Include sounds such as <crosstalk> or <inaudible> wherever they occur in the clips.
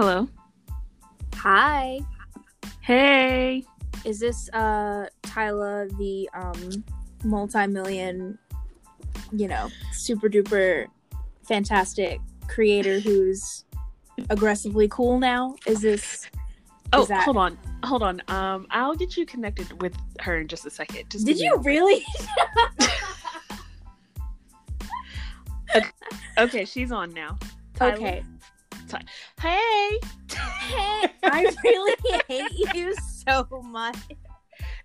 Hello. Hi. Hey. Is this uh Tyler the um multi-million you know, super duper fantastic creator who's aggressively cool now? Is this Oh, Is that- hold on. Hold on. Um, I'll get you connected with her in just a second. Just Did you really? <laughs> Okay, she's on now. Tyler. okay. Hey. Hey, I really hate you so much.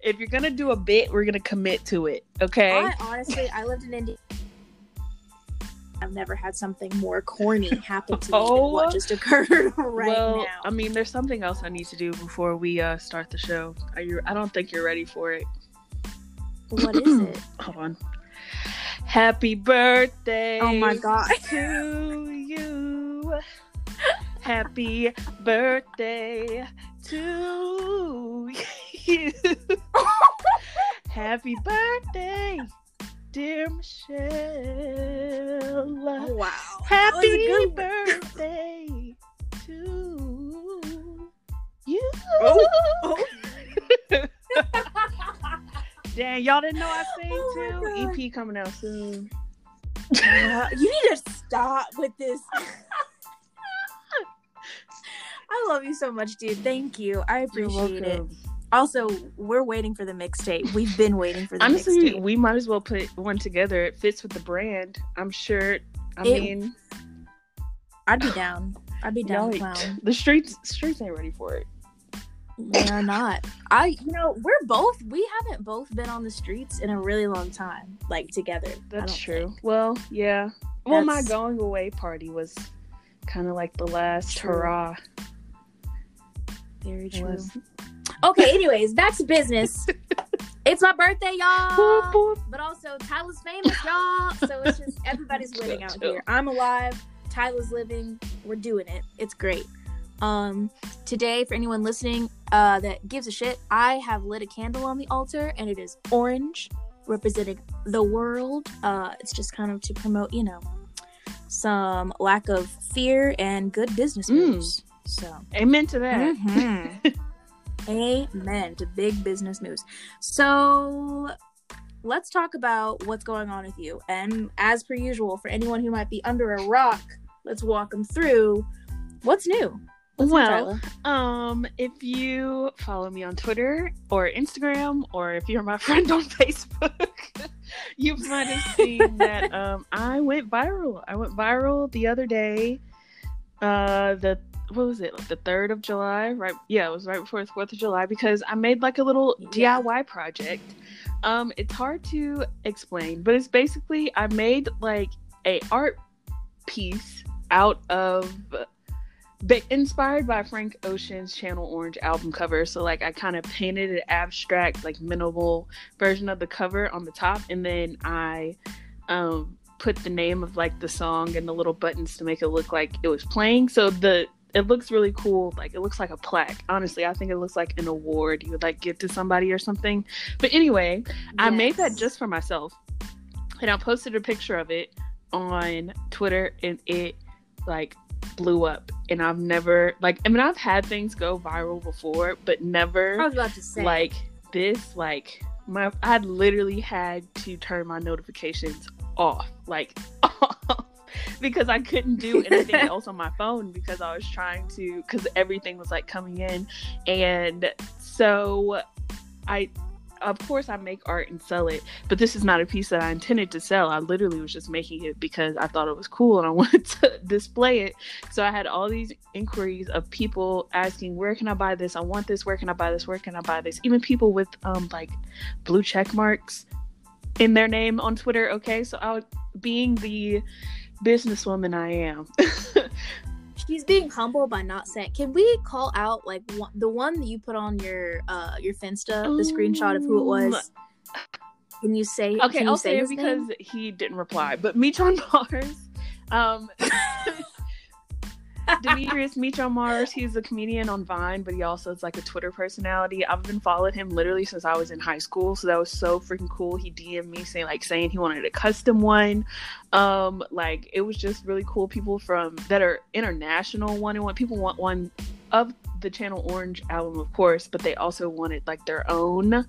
If you're gonna do a bit, we're gonna commit to it. Okay. I honestly, I lived in India. I've never had something more corny happen to me Oh. than what just occurred <laughs> right well, now. I mean, there's something else I need to do before we uh start the show. Are you? I don't think you're ready for it. what is it? <clears throat> Hold on. Happy birthday. Oh my god. to <laughs> you. Happy birthday to you. <laughs> Happy birthday, dear Michelle. wow. Happy That was a good- birthday to you. Oh, <laughs> oh. Dang, y'all didn't know I sing Oh too? EP coming out soon. You need to stop with this. <laughs> I love you so much, dude. Thank you. I appreciate it. Also, we're waiting for the mixtape. We've been waiting for the Honestly, mixtape. we might as well put one together. It fits with the brand. I'm sure. I It- mean, I'd be down. I'd be down, clown. the streets streets ain't ready for it. They are not. I, you know, we're both. We haven't both been on the streets in a really long time, like together. That's true. think. Well, yeah. Well, my going away party was kind of like the last True. hurrah. Very true. was. Okay. Anyways, back to business. <laughs> it's my birthday, y'all. Boop, boop. But also, Tyler's famous, y'all. So it's just <laughs> everybody's winning out here. I'm alive. Tyler's living. We're doing it. It's great. Um, today, for anyone listening uh, that gives a shit, I have lit a candle on the altar, and it is orange, representing the world. Uh, it's just kind of to promote, you know, some lack of fear and good business Mm. So, Amen to that. Mhm. <laughs> Amen to big business moves. So let's talk about what's going on with you. And as per usual, for anyone who might be under a rock, let's walk them through what's new. What's Well? Um, if you follow me on Twitter or Instagram, or if you're my <laughs> friend on Facebook, <laughs> you might have seen that um I went viral. I went viral the other day. Uh, the what was it? Like the third of July, right? Yeah, it was right before the Fourth of July because I made like a little Yeah. DIY project. Um, it's hard to explain, but it's basically I made like a art piece out of inspired by Frank Ocean's Channel Orange album cover. So like I kind of painted an abstract, like minimal version of the cover on the top, and then I um, put the name of like the song and the little buttons to make it look like it was playing. So the it looks really cool. Like it looks like a plaque. Honestly, I think it looks like an award you would like give to somebody or something. But anyway, I made that just for myself. And I posted a picture of it on Twitter and it like blew up. And I've never like I mean I've had things go viral before, but never I was about to say like this like my I literally had to turn my notifications off. Like <laughs> off. <laughs> Because I couldn't do anything <laughs> else on my phone because I was trying to because everything was like coming in. And so I of course I make art and sell it, but this is not a piece that I intended to sell. I literally was just making it because I thought it was cool and I <laughs> wanted to display it. So I had all these inquiries of people asking, "Where can I buy this? I want this. Where can I buy this? Where can I buy this?" Even people with um like blue check marks in their name on Twitter. Okay, so I would, being the businesswoman I am. <laughs> she's being humble by not saying. Can we call out like one, the one that you put on your uh your Finsta, the screenshot of who it was? Can you say? Okay, you I'll say it because name? he didn't reply. But Meechon Bars, <laughs> um, <laughs> Demetrius Meech on Mars, he's a comedian on Vine, but he also is like a Twitter personality. I've been following him literally since I was in high school, so that was so freaking cool. He DM'd me saying like saying he wanted a custom one. Um, like it was just really cool. People from that are international wanted one. People want one of the Channel Orange album, of course, but they also wanted like their own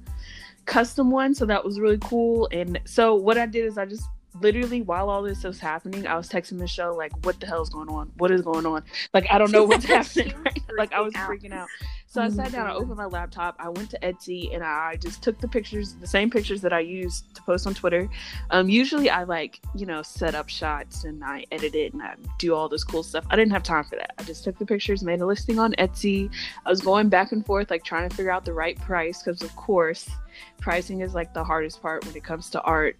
custom one. So that was really cool. And so what I did is I just literally while all this was happening, I was texting Michelle like, "What the hell is going on? What is going on? Like, I don't know what's <laughs> happening." Right? Like, I was freaking out. So I sat down, I opened my laptop, I went to Etsy, and I just took the pictures, the same pictures that I used to post on Twitter. Um, usually I like, you know, set up shots and I edit it and I do all this cool stuff. I didn't have time for that. I just took the pictures, made a listing on Etsy. I was going back and forth, like trying to figure out the right price because, of course, pricing is like the hardest part when it comes to art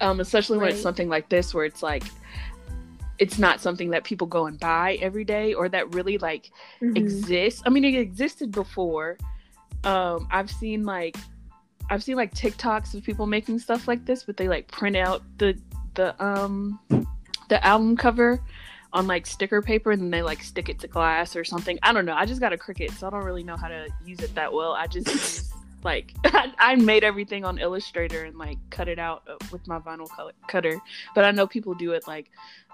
um, especially when right. it's something like this where it's like it's not something that people go and buy every day or that really like mm-hmm. exists. I mean, it existed before. Um, I've seen like I've seen like TikToks of people making stuff like this, but they like print out the the um the album cover on like sticker paper and then they like stick it to glass or something. I don't know. I just got a Cricut, so I don't really know how to use it that well. I just like <laughs> I, made everything on Illustrator and like cut it out uh, with my vinyl cutter. But I know people do it like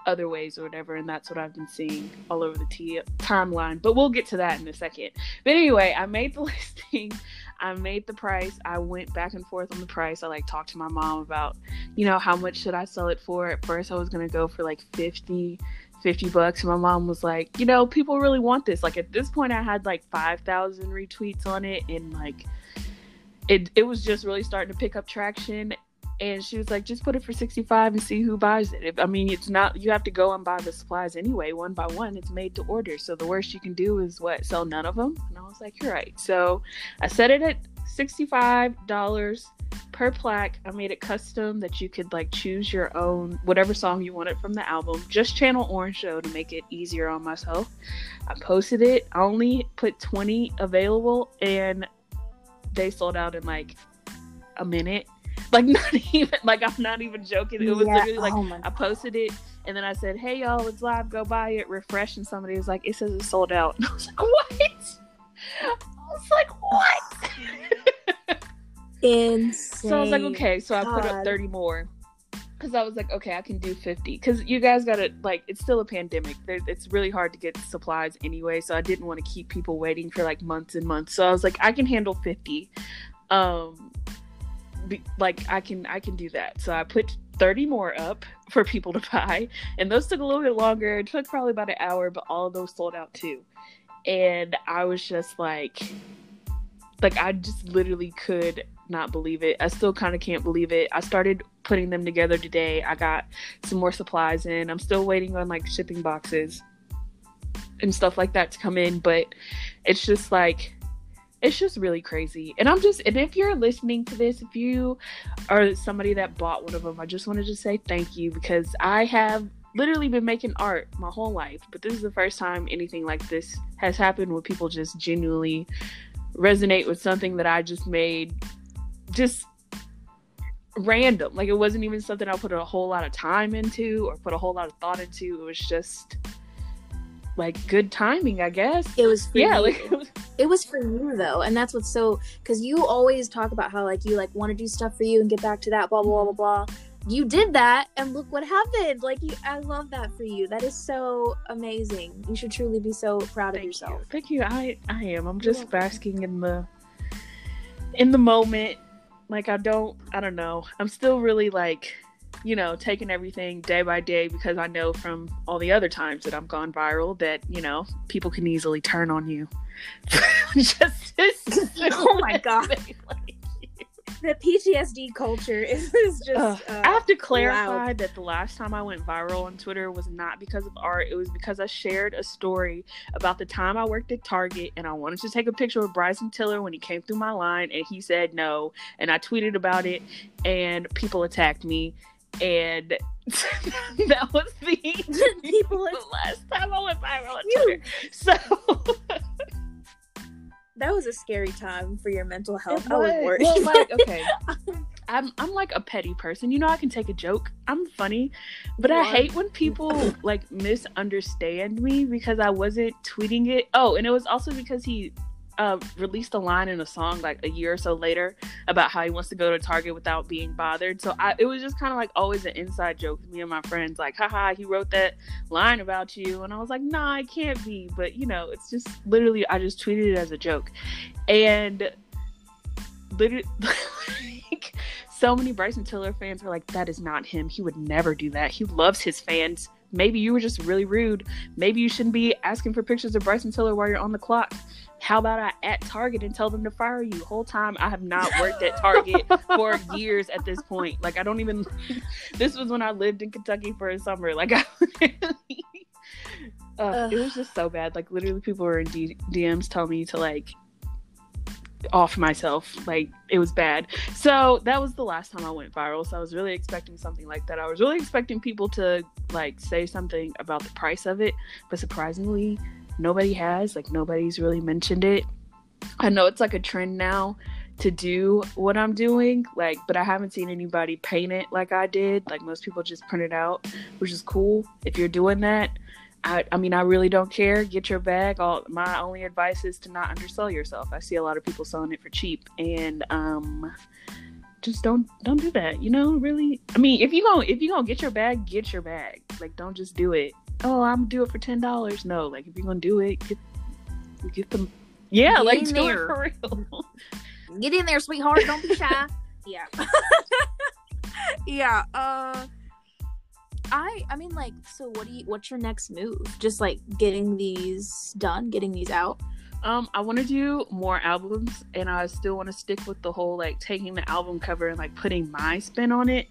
other ways or whatever, and that's what I've been seeing all over the t- timeline. But we'll get to that in a second. But anyway, I made the <laughs> listing. I made the price. I went back and forth on the price. I like talked to my mom about, you know, how much should I sell it for? At first, I was gonna go for like fifty. 50 bucks. My mom was like, you know, people really want this. Like at this point, I had like 5,000 retweets on it and like it it was just really starting to pick up traction. And she was like just put it for 65 and see who buys it. I mean it's not you have to go and buy the supplies anyway one by one. It's made to order. So the worst you can do is what sell none of them and i was like you're right. So i set it at $65 per plaque. I made it custom that you could like choose your own whatever song you wanted from the album. Just channel orange show to make it easier on myself. I posted it. I only put 20 available and they sold out in like a minute. Like <laughs> not even like I'm not even joking. It was yeah. literally like oh I posted it and then I said, "Hey y'all, it's live. Go buy it." Refresh, and somebody was like, "It says it's sold out." And <laughs> I was like, "What?" I was like, "What?" Insane. So I was like, "Okay." So God. I put up thirty more because I was like, okay, I can do 50. Because you guys got to, like, it's still a pandemic. It's really hard to get supplies anyway. So I didn't want to keep people waiting for like months and months. So I was like, I can handle 50. Um, be, like, I can, I can do that. So I put 30 more up <laughs> for people to buy. And those took a little bit longer. It took probably about an hour, but all of those sold out too. And I was just like, like, I just literally could not believe it. I still kind of can't believe it. I started putting them together today. I got some more supplies in. I'm still waiting on like shipping boxes and stuff like that to come in, but it's just like it's just really crazy. And I'm just and if you're listening to this, if you are somebody that bought one of them, I just wanted to say thank you because I have literally been making art my whole life, but this is the first time anything like this has happened where people just genuinely resonate with something that I just made just random. Like it wasn't even something I put a whole lot of time into or put a whole lot of thought into. It was just like good timing, I guess. It was yeah, you. like <laughs> it was, it was for you though, and that's what's so because you always talk about how like you like want to do stuff for you and get back to that blah blah blah blah blah. You did that, and look what happened. Like you, I love that for you. That is so amazing. You should truly be so proud Thank of yourself. You. Thank you. I I am. I'm just basking in the in the moment like I don't I don't know. I'm still really like, you know, taking everything day by day because I know from all the other times that I've gone viral that, you know, people can easily turn on you. <laughs> just <laughs> oh my <laughs> god the PTSD culture is, <laughs> just. Uh, uh, I have to clarify loud. that the last time I went viral on Twitter was not because of art. It was because I shared a story about the time I worked at Target and I wanted to take a picture with Bryson Tiller when he came through my line and he said no. And I tweeted about it and people attacked me. And <laughs> that was the <laughs> people the last time I went viral on Twitter. So that was a scary time for your mental health. I was worried. Well, like, <laughs> okay. I'm I'm like a petty person. You know, I can take a joke. I'm funny, but I hate when people like misunderstand me because I wasn't tweeting it. Oh, and it was also because he uh, released a line in a song like a year or so later about how he wants to go to Target without being bothered. So I, it was just kind of like always an inside joke with me and my friends. Like, haha, he wrote that line about you, and I was like, nah, it can't be. But you know, it's just literally I just tweeted it as a joke, and literally. <laughs> like, so many Bryson Tiller fans were like, that is not him. He would never do that. He loves his fans. Maybe you were just really rude. Maybe you shouldn't be asking for pictures of Bryson Tiller while you're on the clock. How about I at Target and tell them to fire you? Whole time I have not worked at Target <laughs> for years at this point. Like I don't even. <laughs> This was when I lived in Kentucky for a summer. Like <laughs> I. Uh, it was just so bad. Like literally, people were in D- DMs telling me to like off myself. Like it was bad. So that was the last time I went viral. So I was really expecting something like that. I was really expecting people to like say something about the price of it, but surprisingly, nobody has. Like nobody's really mentioned it. I know it's like a trend now to do what I'm doing, like, but I haven't seen anybody paint it like I did. Like most people just print it out, which is cool. If you're doing that, I, I mean, I really don't care. Get your bag. All my only advice is to not undersell yourself. I see a lot of people selling it for cheap, and um, just don't don't do that. You know, really. I mean, if you gonna if you gonna get your bag, get your bag. Like, don't just do it. Oh, I'm gonna do it for ten dollars. No, like if you're gonna do it, get get them. Yeah, Get like do there. it for real. <laughs> Get in there, sweetheart. Don't be shy. yeah. <laughs> <laughs> yeah. Uh I I mean like so what do you what's your next move? Just like getting these done, getting these out. Um, I want to do more albums, and I still want to stick with the whole like taking the album cover and like putting my spin on it.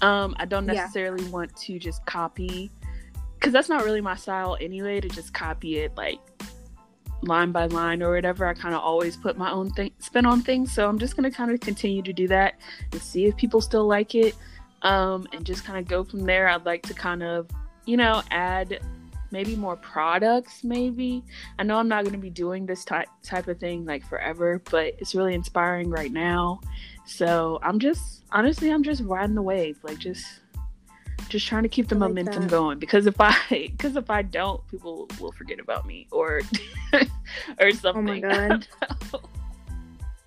Um, I don't Yeah. necessarily want to just copy, because that's not really my style anyway. To just copy it like line by line or whatever. I kind of always put my own thing spin on things, so I'm just gonna kind of continue to do that and see if people still like it. Um, and just kind of go from there. I'd like to kind of, you know, add maybe more products maybe. I know i'm not going to be doing this type type of thing like forever but it's really inspiring right now. So i'm just honestly i'm just riding the wave like just just trying to keep the I momentum going. Because if i <laughs> because if i don't people will forget about me or <laughs> or something. Oh my <laughs> God.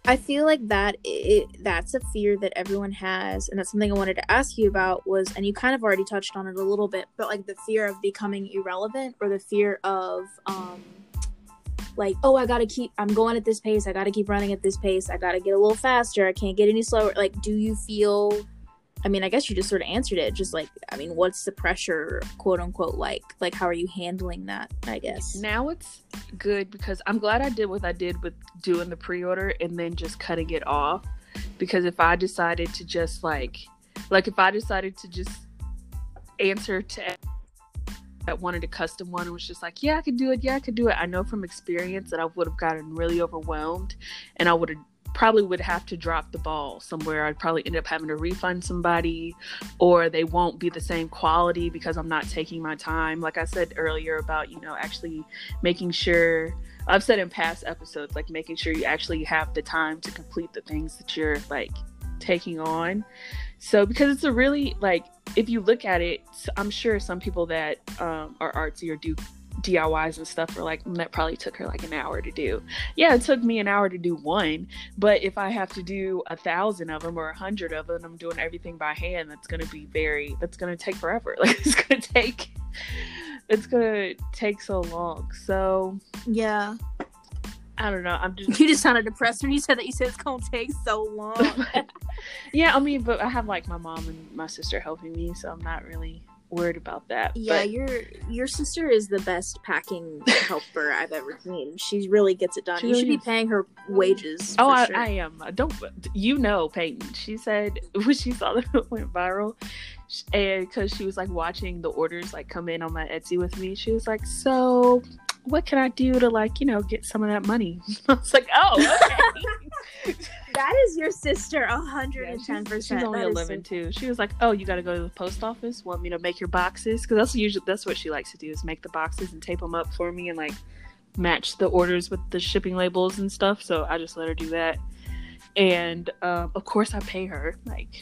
I feel like that it, that's a fear that everyone has, and that's something I wanted to ask you about. Was and you kind of already touched on it a little bit, but like the fear of becoming irrelevant, or the fear of um, like oh I gotta keep I'm going at this pace, I gotta keep running at this pace, I gotta get a little faster, I can't get any slower. Like, do you feel? I mean, I guess you just sort of answered it. Just like, I mean, what's the pressure, quote unquote, like? Like, how are you handling that? I guess. now it's good because I'm glad I did what I did with doing the pre-order and then just cutting it off. Because if I decided to just like, like if I decided to just answer to that wanted a custom one and was just like, yeah, I could do it. Yeah, I could do it. I know from experience that I would have gotten really overwhelmed and I would have probably would have to drop the ball somewhere. I'd probably end up having to refund somebody or they won't be the same quality because I'm not taking my time. Like I said earlier about, you know, actually making sure I've said in past episodes, like making sure you actually have the time to complete the things that you're like taking on. So because it's a really like if you look at it, I'm sure some people that um, are artsy or do DIYs and stuff are like "Mm, that probably took her like an hour to do. Yeah, it took me an hour to do one, but if I have to do a thousand of them or a hundred of them, I'm doing everything by hand. That's gonna be very. That's gonna take forever. <laughs> Like it's gonna take. It's gonna take so long. So Yeah. I don't know. I'm just You just sounded depressed when you said that. You said it's gonna take so long. <laughs> yeah. I mean, but I have like my mom and my sister helping me, so I'm not really worried about that. yeah, but your your sister is the best packing <laughs> helper I've ever seen. She really gets it done. She you should really be paying her wages. Oh, for I, sure. I am. Don't you know Peyton? She said <laughs> when she saw that it went viral, and because she was like watching the orders like come in on my Etsy with me, she was like, "So, what can I do to like you know get some of that money?" <laughs> I was like, "Oh, okay." <laughs> that is your sister, a hundred and she's, ten she's percent. only eleven too. She was like, "Oh, you got to go to the post office. Want me to make your boxes? Because that's usually that's what she likes to do is make the boxes and tape them up for me and like match the orders with the shipping labels and stuff. So I just let her do that. and um, of course I pay her like.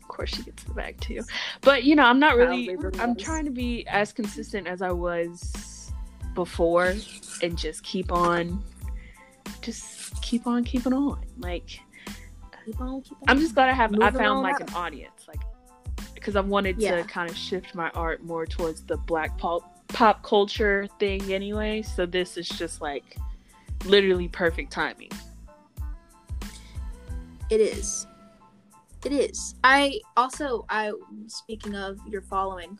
Of course, she gets the bag too, but you know, I'm not really. I'm trying to be as consistent as I was before, and just keep on, just keep on keeping on. Like Keep on, keep on. I'm just glad I have. I found like up. an audience, like because I wanted Yeah. to kind of shift my art more towards the black pop pop culture thing anyway. So this is just like literally perfect timing. It is. It is. I also I speaking of your following.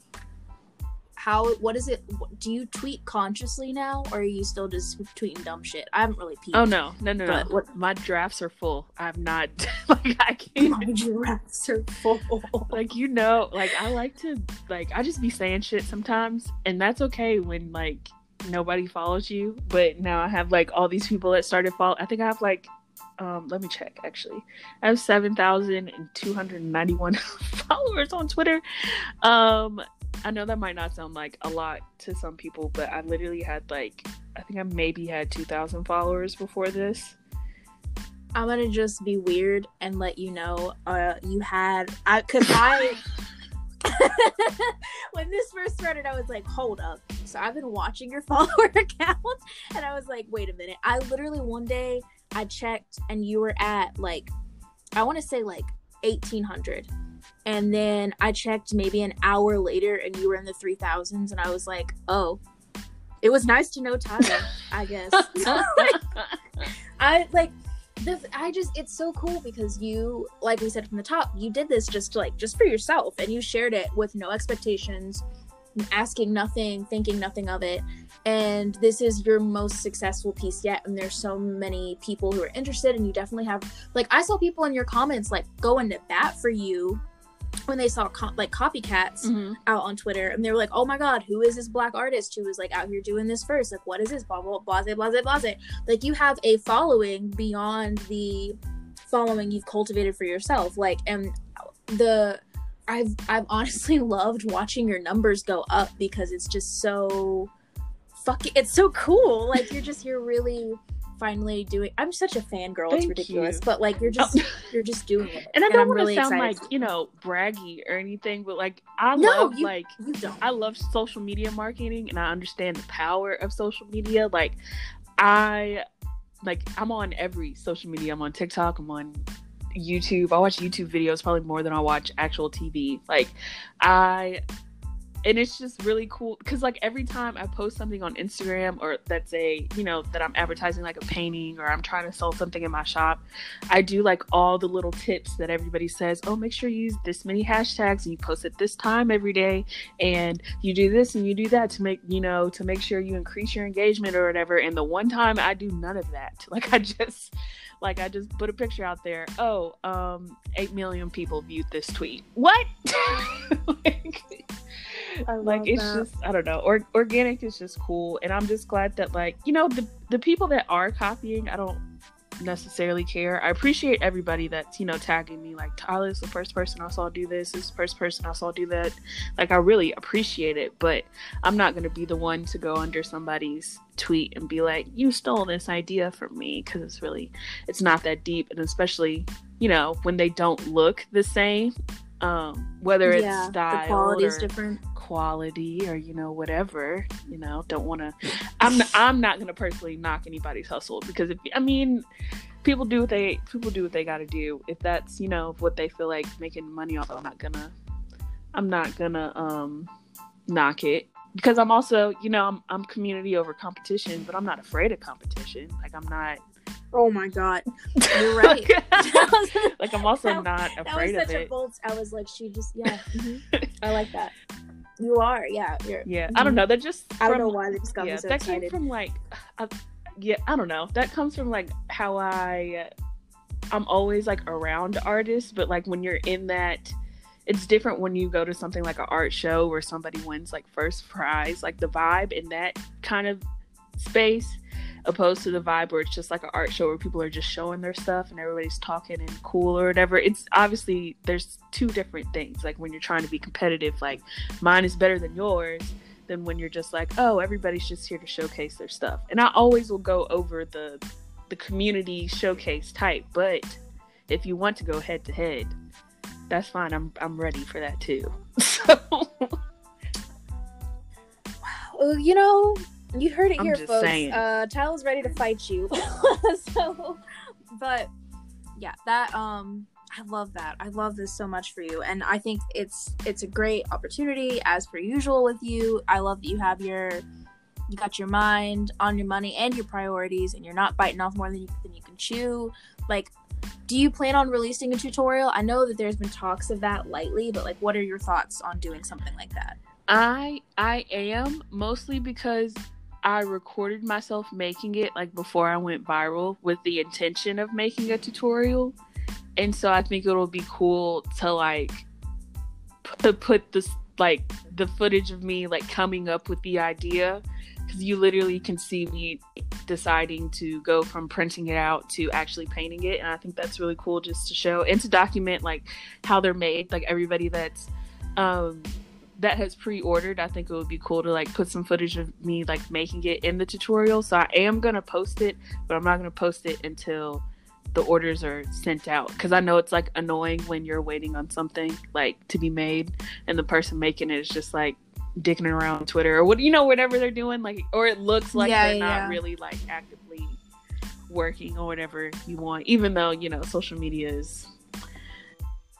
How what is it? Do you tweet consciously now, or are you still just tweeting dumb shit? I haven't really peeped. Oh no, no, no, no! What- My drafts are full. I'm not <laughs> like I can't. My drafts are full. like you know like i like to like i just be saying shit sometimes and that's okay when like nobody follows you but now i have like all these people that started follow i think i have like um let me check actually i have 7291 <laughs> followers on twitter um i know that might not sound like a lot to some people but i literally had like i think i maybe had 2000 followers before this I'm gonna just be weird and let you know. Uh, you had I because I <laughs> when this first started, I was like, hold up. So I've been watching your <laughs> follower account, and I was like, wait a minute. I literally one day I checked, and you were at like I want to say like 1800. And then I checked maybe an hour later, and you were in the 3000s, and I was like, oh, it was nice to know Tyler, I guess. <laughs> Oh <laughs> I like the I just it's so cool because you like we said from the top you did this just like just for yourself and you shared it with no expectations asking nothing thinking nothing of it and this is your most successful piece yet and there's so many people who are interested and you definitely have like I saw people in your comments like going to bat for you when they saw co- like copycats Mhm. out on Twitter and they were like, "Oh my god, who is this black artist who is like out here doing this first? Like, what is this? Blah blah blah blah blah blah." Like, you have a following beyond the following you've cultivated for yourself. Like, and the I've I've honestly <laughs> loved watching your numbers go up because it's just so fucking. It's so cool. Like, you're just you're really finally doing. I'm such a fangirl. It's ridiculous, you. but like you're just oh. you're just doing it. and i don't want to really sound like you know braggy or anything but like i No, love you- like you don't. I love social media marketing and I understand the power of social media. Like I like I'm on every social media. I'm on TikTok, I'm on YouTube. I watch YouTube videos probably more than I watch actual TV. Like I and it's just really cool because like every time I post something on Instagram or that's a you know that I'm advertising like a painting or I'm trying to sell something in my shop, I do like all the little tips that everybody says. Oh, make sure you use this many hashtags and you post at this time every day, and you do this and you do that to make you know to make sure you increase your engagement or whatever. And the one time I do none of that, <laughs> like I just like I just put a picture out there. Oh, um, eight million people viewed this tweet. What? <laughs> like, like it's that. just I don't know. Or organic is just cool, and I'm just glad that like you know the the people that are copying, I don't necessarily care. I appreciate everybody that's you know tagging me like Tyler's the first person I saw do this. This is the first person I saw do that. Like I really appreciate it, but I'm not gonna be the one to go under somebody's tweet and be like, "You stole this idea from me," because it's really it's not that deep, and especially you know when they don't look the same. Um, whether it's yeah, style the quality is different. Quality or you know whatever you know don't want to i'm i'm not going to personally knock anybody's hustle because if i mean people do what they people do what they got to do if that's you know what they feel like making money off of, i'm not gonna i'm not gonna um knock it because i'm also you know i'm, I'm community over competition but i'm not afraid of competition like i'm not Oh my god, you're <laughs> right. <laughs> that was, like i'm also That- not that was afraid of such a it. I was like, she just yeah. mhm. <laughs> I like that. You are, yeah. Yeah i don't mm-hmm. know that just I don't know why they just got yeah, me so that excited. came from like, I, yeah, I don't know. That comes from like how I, I'm always like around artists, but like when you're in that, it's different when you go to something like an art show where somebody wins like first prize, like the vibe in that kind of space, opposed to the vibe where it's just like an art show where people are just showing their stuff and everybody's talking and cool or whatever. It's obviously there's two different things. Like when you're trying to be competitive, like mine is better than yours than when you're just like, oh, everybody's just here to showcase their stuff. And I always will go over the the community showcase type. But if you want to go head to head, that's fine. I'm I'm ready for that too. <laughs> So Well, you know, you heard it I'm here, folks. saying. Uh, Tyler's ready to fight you. <laughs> so, but yeah, that um, I love that. I love this so much for you, and I think it's it's a great opportunity as per usual with you. I love that you have your you got your mind on your money and your priorities, and you're not biting off more than you than you can chew. Like, do you plan on releasing a tutorial? I know that there's been talks of that lightly, but like, what are your thoughts on doing something like that? I I am mostly because I recorded myself making it like before I went viral with the intention of making a tutorial. And so I think it'll be cool to like put put this like the footage of me like coming up with the idea cuz you literally can see me deciding to go from printing it out to actually painting it and I think that's really cool just to show and to document like how they're made like everybody that's um that has pre-ordered i think it would be cool to like put some footage of me like making it in the tutorial. So i am gonna post it but i'm not gonna post it until the orders are sent out. Because i know it's like annoying when you're waiting on something like to be made and the person making it is just like dicking around twitter or what you know whatever they're doing like or it looks like Yeah, they're yeah. not really like actively working or whatever you want even though you know social media is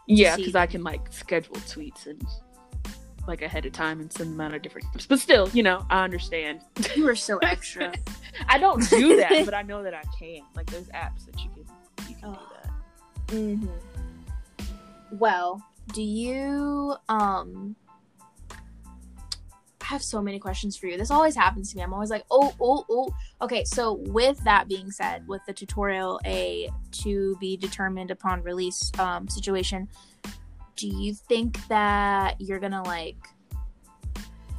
yeah because i can like schedule tweets and like ahead of time and send them out at different times. But still, you know, I understand. You are so <laughs> extra. I don't do that, <laughs> but I know that I can. Like there's apps that you can you can do Oh. that. hmm Well, do you um I have so many questions for you. This always happens to me. I'm always like, oh, oh, oh. Okay, so with that being said, with the tutorial a to be determined upon release um, situation, do you think that you're gonna like?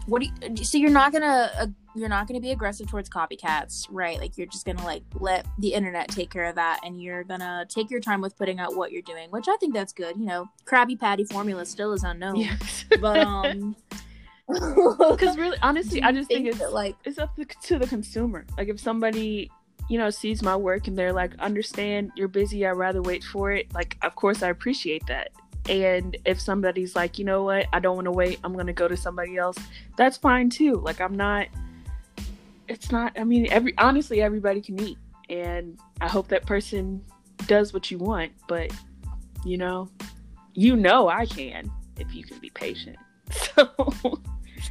What do you? So you're not gonna uh, you're not gonna be aggressive towards copycats, right? Like you're just gonna like let the internet take care of that, and you're gonna take your time with putting out what you're doing, which I think that's good. You know, Krabby Patty formula still is unknown, Yes. but um, <laughs> <laughs> because really, honestly, I just think, it's that, like it's up to, to the consumer. Like if somebody you know sees my work and they're like, understand you're busy, I'd rather wait for it. Like of course I appreciate that. And if somebody's like, you know what, I don't want to wait, I'm gonna go to somebody else. That's fine too. Like I'm not. It's not. I mean, every honestly, everybody can eat, and I hope that person does what you want. But you know, you know, I can if you can be patient. <laughs> So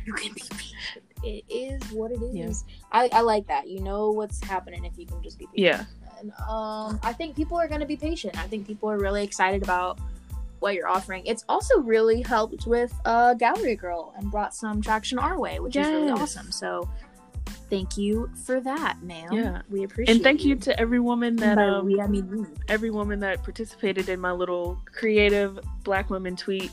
you can be patient. It is what it is. Yeah. I, I like that. You know what's happening if you can just be patient. yeah, And um, I think people are going to be patient. I think people are really excited about what you're offering. It's also really helped with uh, Gallery Girl and brought some traction our way, which is really awesome. So thank you for that, ma'am. Yeah. we appreciate. and thank you to every woman that um, we, I mean every woman that participated in my little creative black women tweet.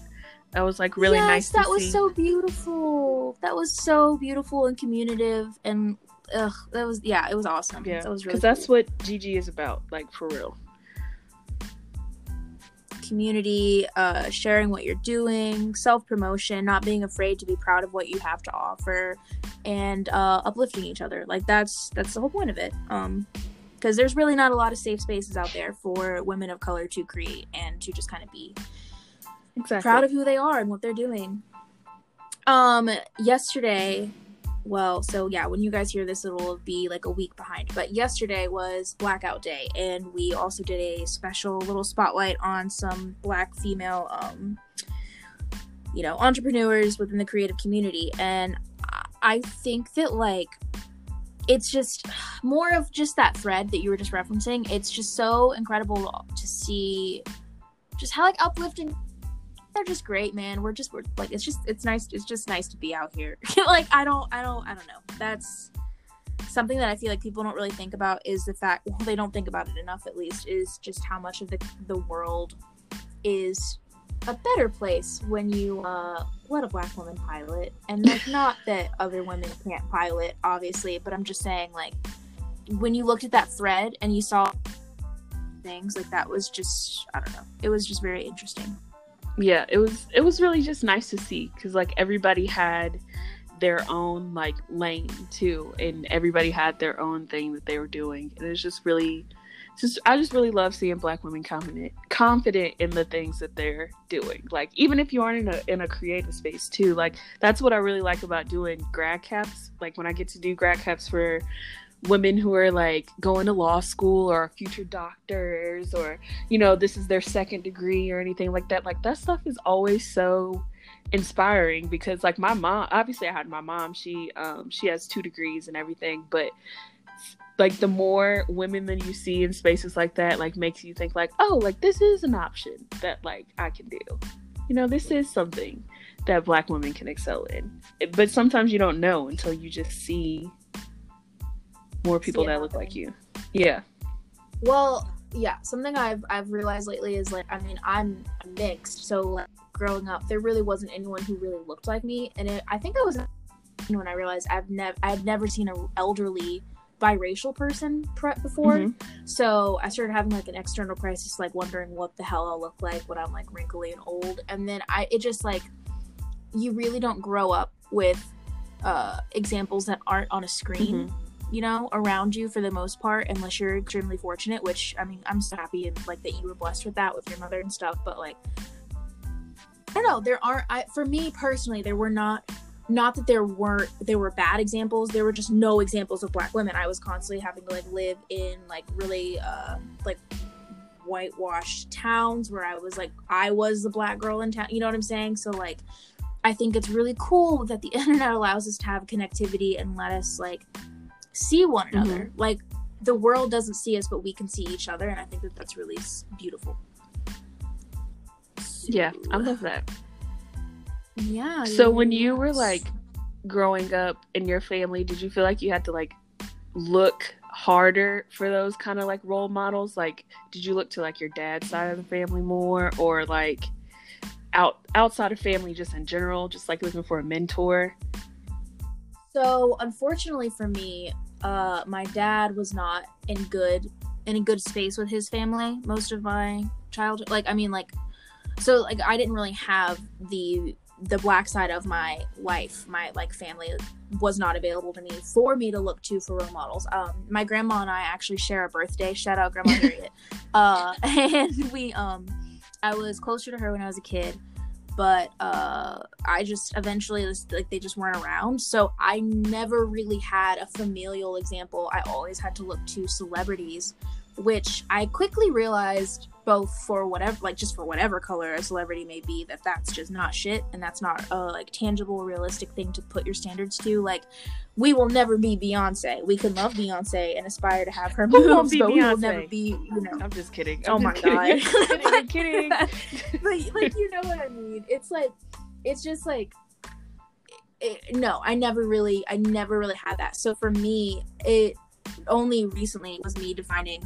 That was like really yes, nice to that was see. so beautiful. That was so beautiful and communicative, and ugh, that was yeah, it was awesome. yeah, that was really because that's what Gigi is about, like for real. Community, uh, sharing what you're doing, self promotion, not being afraid to be proud of what you have to offer, and uh, uplifting each other. Like that's that's the whole point of it. Um, because there's really not a lot of safe spaces out there for women of color to create and to just kind of be Exactly. proud of who they are and what they're doing. Um, yesterday, well, so yeah, when you guys hear this, it'll be like a week behind. But yesterday was Blackout Day, and we also did a special little spotlight on some Black female, um, you know, entrepreneurs within the creative community. And I- think that like it's just more of just that thread that you were just referencing. It's just so incredible to see just how like uplifting they're just great, man. We're just we're like it's just it's nice it's just nice to be out here. <laughs> like I don't I don't I don't know. That's something that I feel like people don't really think about is the fact well they don't think about it enough at least is just how much of the the world is a better place when you uh let a black woman pilot and like <laughs> not that other women can't pilot obviously but i'm just saying like when you looked at that thread and you saw things like that was just i don't know it was just very interesting yeah, it was it was really just nice to see because like everybody had their own like lane too, and everybody had their own thing that they were doing, and it's just really just I just really love seeing black women confident confident in the things that they're doing. Like even if you aren't in a in a creative space too, like that's what I really like about doing grad caps. Like when I get to do grad caps for women who are like going to law school or future doctors or you know this is their second degree or anything like that like that stuff is always so inspiring because like my mom obviously i had my mom she um she has two degrees and everything but like the more women that you see in spaces like that like makes you think like oh like this is an option that like i can do. You know this is something that black women can excel in but sometimes you don't know until you just see more people that look like you yeah well yeah something i've i've realized lately is like i mean i'm mixed so like growing up there really wasn't anyone who really looked like me and it, i think i was you know, when i realized i've never i've never seen an elderly biracial person prep before. Mm-hmm. So I started having like an external crisis, like wondering what the hell I'll look like when I'm like wrinkly and old. And then I, it just like, you really don't grow up with uh, examples that aren't on a screen. Mm-hmm. You know, around you for the most part, unless you're extremely fortunate. Which I mean, I'm so happy and like that you were blessed with that with your mother and stuff. But like, I don't know. There aren't. I for me personally, there were not not that there weren't there were bad examples there were just no examples of black women i was constantly having to like live in like really uh like whitewashed towns where i was like i was the black girl in town you know what i'm saying so like i think it's really cool that the <laughs> internet allows us to have connectivity and let us like see one mm-hmm. another mm-hmm. like the world doesn't see us but we can see each other and i think that that's really beautiful yeah i love that yeah. So when you were like growing up in your family, did you feel like you had to like look harder for those kind of like role models? Like did you look to like your dad's side of the family more or like out outside of family just in general, just like looking for a mentor? So unfortunately for me, uh my dad was not in good in a good space with his family most of my childhood. Like I mean like so like I didn't really have the the black side of my life, my like family was not available to me for me to look to for role models. Um, my grandma and I actually share a birthday. Shout out Grandma Harriet. <laughs> uh, <laughs> and we, um, I was closer to her when I was a kid, but uh, I just eventually like they just weren't around. So I never really had a familial example. I always had to look to celebrities, which I quickly realized both for whatever like just for whatever color a celebrity may be that that's just not shit and that's not a like tangible realistic thing to put your standards to like we will never be beyonce. We can love beyonce and aspire to have her moves but beyonce? we will never be you know. I'm just kidding. <laughs> Oh I'm oh just my kidding. god. I'm <laughs> kidding, <laughs> but like you know what i mean? It's like it's just like it, no i never really i never really had that. So for me it only recently was me defining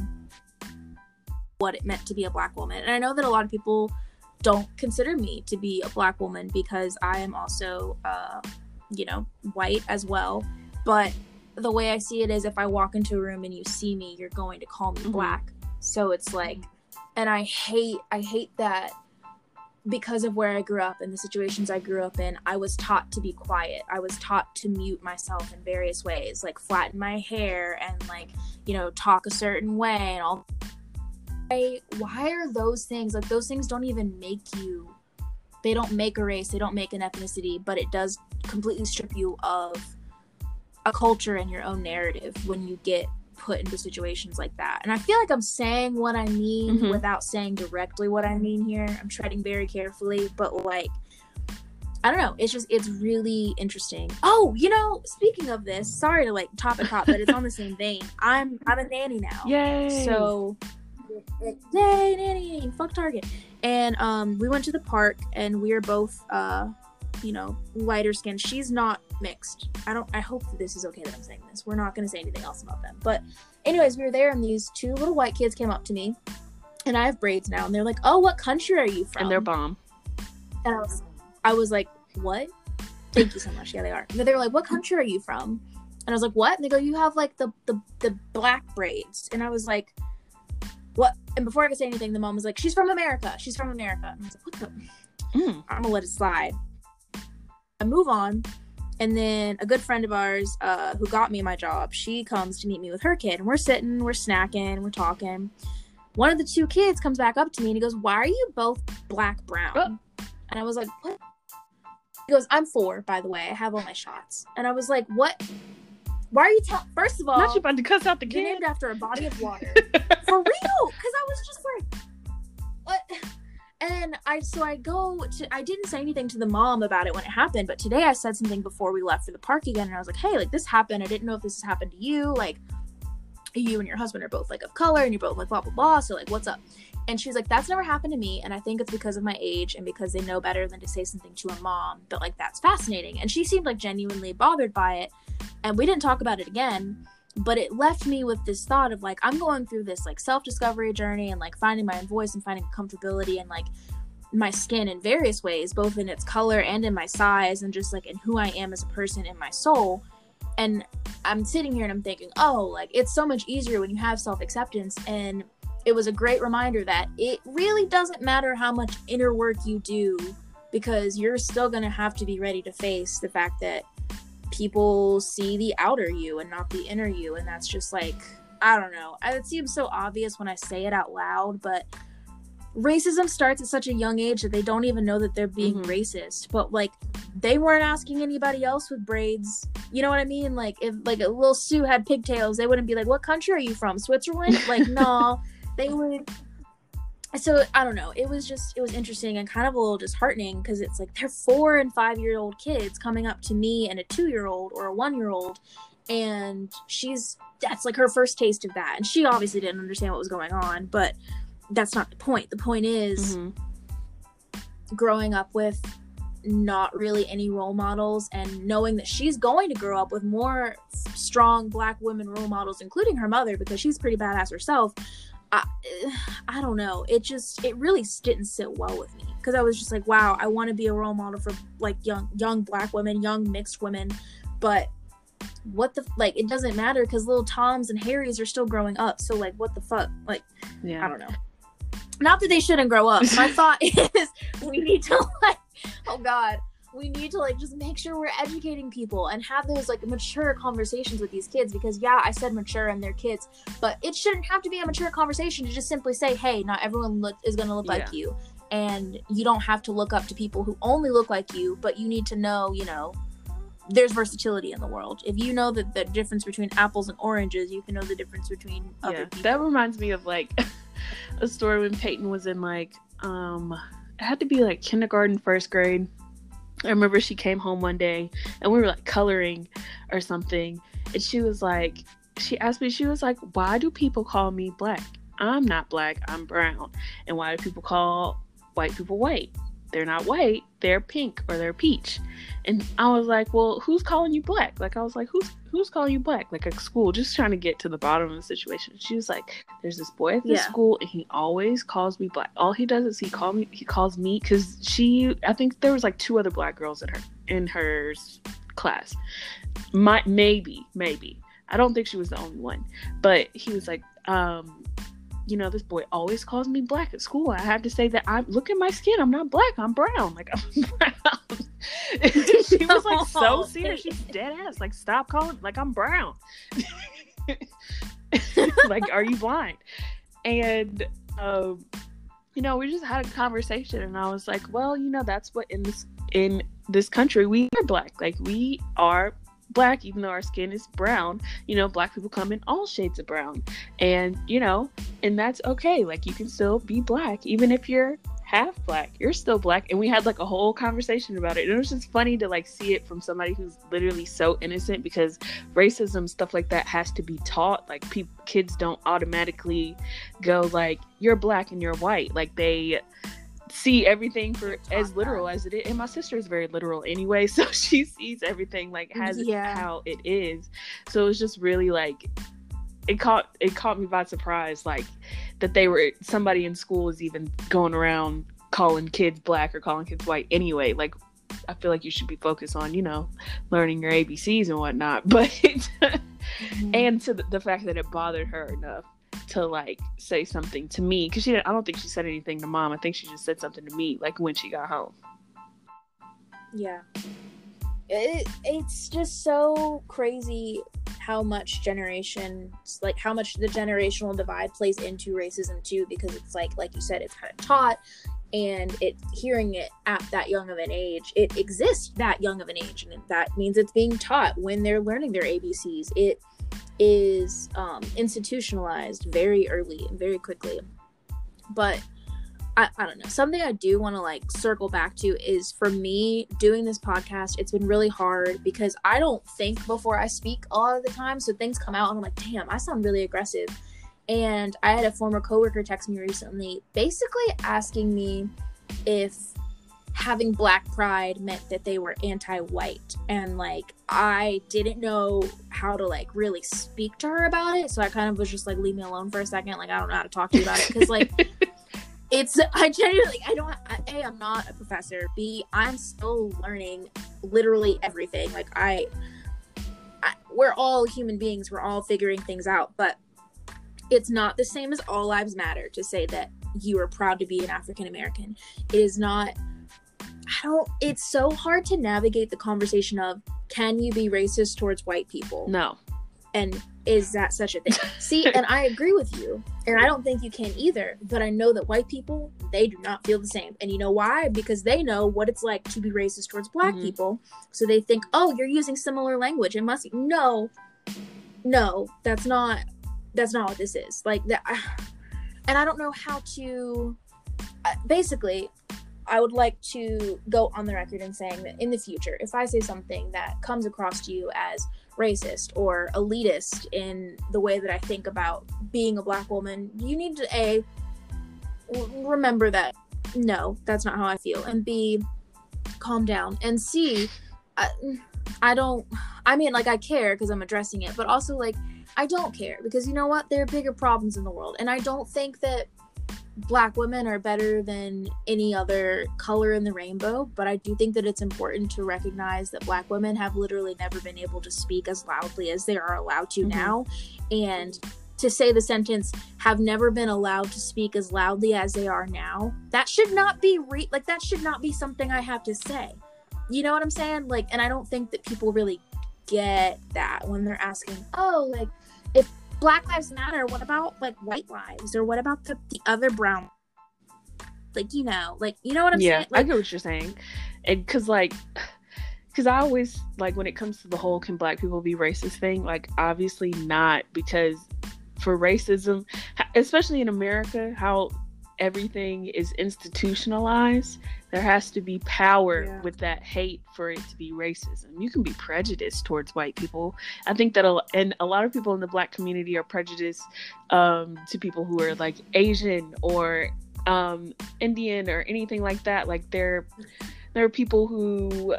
what it meant to be a black woman. And I know that a lot of people don't consider me to be a black woman because I am also, uh, you know, white as well. But the way I see it is if I walk into a room and you see me, you're going to call me mm-hmm. black. So it's like, and I hate, I hate that because of where I grew up and the situations I grew up in, I was taught to be quiet. I was taught to mute myself in various ways, like flatten my hair and like, you know, talk a certain way and all why, why are those things like those things don't even make you they don't make a race they don't make an ethnicity but it does completely strip you of a culture and your own narrative when you get put into situations like that and i feel like i'm saying what i mean mm-hmm. without saying directly what i mean here i'm treading very carefully but like I don't know. It's just it's really interesting. Oh, you know, speaking of this, sorry to like top topic hop, but it's on the same vein. I'm I'm a nanny now. <laughs> Yay! So yay nanny fuck target. And um we went to the park and we are both uh you know lighter skin she's not mixed. I don't i hope that this is okay that i'm saying this. We're not going to say anything else about them. But anyways we were there and these two little white kids came up to me and i have braids now and they're like oh what country are you from? And they're bomb. And i was, I was like what? Thank you so much. Yeah they are. But they were like what country are you from? And i was like what? And they go you have like the the, the black braids. And i was like what? And before I could say anything, the mom was like, "She's from America. She's from America." And I was like, "What the?" Mm. I'm gonna let it slide. I move on, and then a good friend of ours uh, who got me my job, she comes to meet me with her kid. And we're sitting, we're snacking, we're talking. One of the two kids comes back up to me and he goes, Why are you both black brown? Oh. And I was like, What? He goes, I'm four, by the way. I have all my shots. And I was like, What? Why are you telling? First of all, not you about to cuss out the kid. named after a body of water. <laughs> For real? Because I was just like, What? and I so I go to I didn't say anything to the mom about it when it happened, but today I said something before we left for the park again, and I was like, "Hey, like this happened. I didn't know if this has happened to you. Like, you and your husband are both like of color, and you're both like blah blah blah. So like, what's up?" And she's like, "That's never happened to me, and I think it's because of my age and because they know better than to say something to a mom. But like, that's fascinating." And she seemed like genuinely bothered by it, and we didn't talk about it again but it left me with this thought of like i'm going through this like self-discovery journey and like finding my own voice and finding comfortability and like my skin in various ways both in its color and in my size and just like in who i am as a person in my soul. And i'm sitting here and i'm thinking oh like it's so much easier when you have self-acceptance. And it was a great reminder that it really doesn't matter how much inner work you do because you're still going to have to be ready to face the fact that people see the outer you and not the inner you and that's just like i don't know. It seems so obvious when i say it out loud but racism starts at such a young age that they don't even know that they're being mm-hmm. racist. But like they weren't asking anybody else with braids. You know what i mean? Like if like a little sue had pigtails they wouldn't be like what country are you from? Switzerland? Like <laughs> no they would so I don't know. It was just it was interesting and kind of a little disheartening because it's like they're four and five year old kids coming up to me and a two year old or a one year old, and she's that's like her first taste of that, and she obviously didn't understand what was going on, but that's not the point. The point is mm-hmm. growing up with not really any role models and knowing that she's going to grow up with more strong black women role models including her mother because she's pretty badass herself I, <sighs> I don't know. It just it really didn't sit well with me because I was just like, wow, I want to be a role model for like young young black women, young mixed women, but what the like it doesn't matter because little Toms and Harrys are still growing up. So like, what the fuck? Like, yeah, I don't know. Not that they shouldn't grow up. My thought <laughs> is we need to like, oh god, we need to like just make sure we're educating people and have those like mature conversations with these kids because yeah i said mature and they're kids but it shouldn't have to be a mature conversation to just simply say hey not everyone look is going to look yeah. like you and you don't have to look up to people who only look like you but you need to know you know there's versatility in the world. If you know that the difference between apples and oranges, you can know the difference between other yeah, people. That reminds me of like <laughs> a story when Peyton was in like um it had to be like kindergarten, first grade. I remember she came home one day and we were like coloring or something. And she was like, she asked me, she was like, why do people call me black? I'm not black, I'm brown. And why do people call white people white? They're not white, they're pink or they're peach. And I was like, well, who's calling you black? Like I was like, who's who's calling you black? Like at school, just trying to get to the bottom of the situation. She was like, there's this boy at this yeah. school and he always calls me black. All he does is he call me he calls me because she I think there was like two other black girls in her in her class. My maybe, maybe. I don't think she was the only one. But he was like, um, you know, this boy always calls me black at school. I have to say that I look at my skin. I'm not black. I'm brown. Like I'm <laughs> brown. <laughs> she was like so <laughs> serious. She's dead ass. Like stop calling. Like I'm brown. like are you blind? And um, you know, we just had a conversation, and I was like, well, you know, that's what in this in this country we are black. Like we are black, even though our skin is brown. You know, black people come in all shades of brown. And, you know, and that's okay. Like, you can still be black, even if you're half black. You're still black. And we had like a whole conversation about it. And it was just funny to like see it from somebody who's literally so innocent because racism, stuff like that, has to be taught. Like, pe- kids don't automatically go, like, you're black and you're white. Like, they see everything for as literal as it is. And my sister is very literal anyway, <laughs> so she sees everything like has yeah. how it is. So it's just really like it caught it caught me by surprise, like that they were somebody in school was even going around calling kids black or calling kids white anyway. Like I feel like you should be focused on, you know, learning your ABCs and whatnot. <laughs> But mm-hmm. and to the, the fact that it bothered her enough to like say something to me because she I don't think she said anything to mom. I think she just said something to me like when she got home. Yeah. it, it's just so crazy how much generations like how much the generational divide plays into racism too because it's like like you said it's kind of taught and it hearing it at that young of an age it exists that young of an age and that means it's being taught when they're learning their abcs it is um, institutionalized very early and very quickly. But I, I don't know. Something i do want to like circle back to is for me doing this podcast it's been really hard because i don't think before i speak a lot of the time so things come out and i'm like damn i sound really aggressive. And I had a former coworker text me recently, basically asking me if having black pride meant that they were anti-white. And like i didn't know how to like really speak to her about it. So i kind of was just like leave me alone for a second. Like i don't know how to talk to you about it. Because like <laughs> it's i genuinely i don't a i'm not a professor. B i'm still learning literally everything. Like I, I we're all human beings. We're all figuring things out. But it's not the same as all lives matter to say that you are proud to be an African American. It is not I don't it's so hard to navigate the conversation of can you be racist towards white people? No. And is that such a thing? <laughs> See, and I agree with you. And I don't think you can either, but I know that white people, they do not feel the same. And you know why? Because they know what it's like to be racist towards black mm-hmm. people. So they think, "Oh, you're using similar language. It must be." No. No, that's not that's not what this is like that <sighs> and i don't know how to uh, basically i would like to go on the record in saying that in the future if i say something that comes across to you as racist or elitist in the way that i think about being a black woman you need to a remember that no that's not how i feel and b calm down and c I, I don't i mean like i care because i'm addressing it but also like I don't care because you know what? There are bigger problems in the world. And I don't think that black women are better than any other color in the rainbow, but I do think that it's important to recognize that black women have literally never been able to speak as loudly as they are allowed to mm-hmm. now. And to say the sentence have never been allowed to speak as loudly as they are now, that should not be re- like that should not be something I have to say. You know what I'm saying? Like and I don't think that people really get that when they're asking, "Oh, like if Black Lives Matter, what about like white lives or what about the, the other brown? Like, you know, like, you know what I'm yeah, saying? Like, I get what you're saying. And cause like, cause I always like when it comes to the whole can black people be racist thing, like, obviously not because for racism, especially in America, how everything is institutionalized, there has to be power yeah. with that hate for it to be racism. You can be prejudiced towards white people. I think that, a, and a lot of people in the black community are prejudiced um, to people who are like Asian or um, Indian or anything like that. Like there, there are people who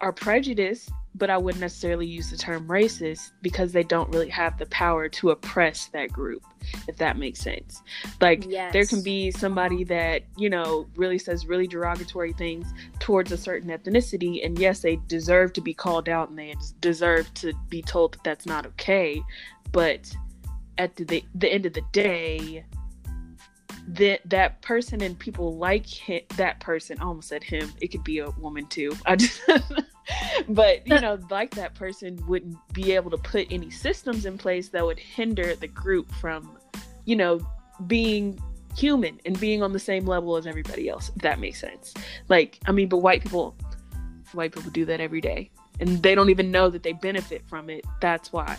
are prejudiced but I wouldn't necessarily use the term racist because they don't really have the power to oppress that group, if that makes sense. Like, yes. there can be somebody that, you know, really says really derogatory things towards a certain ethnicity, and yes, they deserve to be called out and they deserve to be told that that's not okay, but at the, the end of the day, that that person and people like him, that person. I almost said him. It could be a woman too. I just <laughs> but you know like that person wouldn't be able to put any systems in place that would hinder the group from you know being human and being on the same level as everybody else if that makes sense. Like i mean but white people white people do that every day and they don't even know that they benefit from it. That's why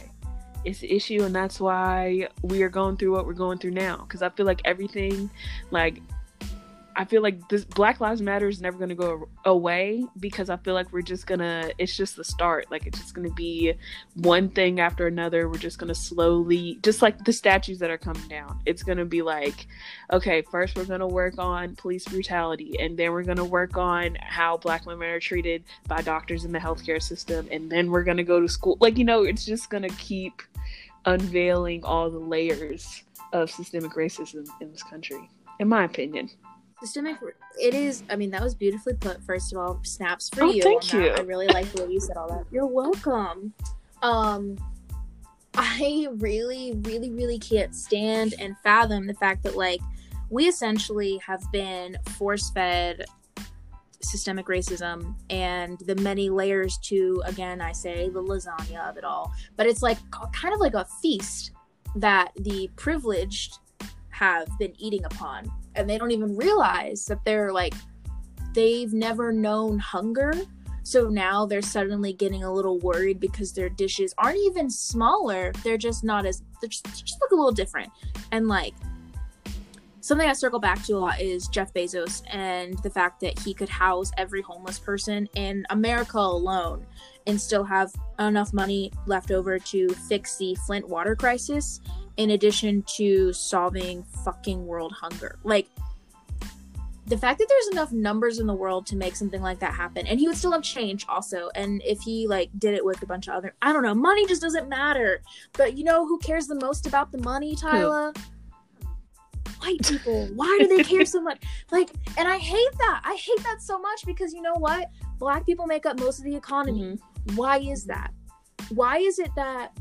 it's an issue and that's why we are going through what we're going through now because i feel like everything like I feel like this Black Lives Matter is never going to go away because I feel like we're just going to it's just the start. Like it's just going to be one thing after another. We're just going to slowly just like the statues that are coming down. It's going to be like okay, first we're going to work on police brutality and then we're going to work on how black women are treated by doctors in the healthcare system and then we're going to go to school. Like you know, it's just going to keep unveiling all the layers of systemic racism in this country in my opinion systemic it is i mean that was beautifully put first of all. Snaps for oh, you thank you. I really like the way you said all that. You're welcome. Um i really really really can't stand and fathom the fact that like we essentially have been force fed systemic racism and the many layers to again i say the lasagna of it all. But it's like kind of like a feast that the privileged have been eating upon and they don't even realize that they're like they've never known hunger. So now they're suddenly getting a little worried because their dishes aren't even smaller. They're just not as they just, just look a little different. And like something I circle back to a lot is Jeff Bezos and the fact that he could house every homeless person in America alone and still have enough money left over to fix the Flint water crisis in addition to solving fucking world hunger. Like the fact that there's enough numbers in the world to make something like that happen and he would still have change also and if he like did it with a bunch of other i don't know money just doesn't matter but you know who cares the most about the money tyler who? white people. Why do they care <laughs> so much? Like, and I hate that. I hate that so much because you know what? Black people make up most of the economy. Mm-hmm. Why is that? Why is it that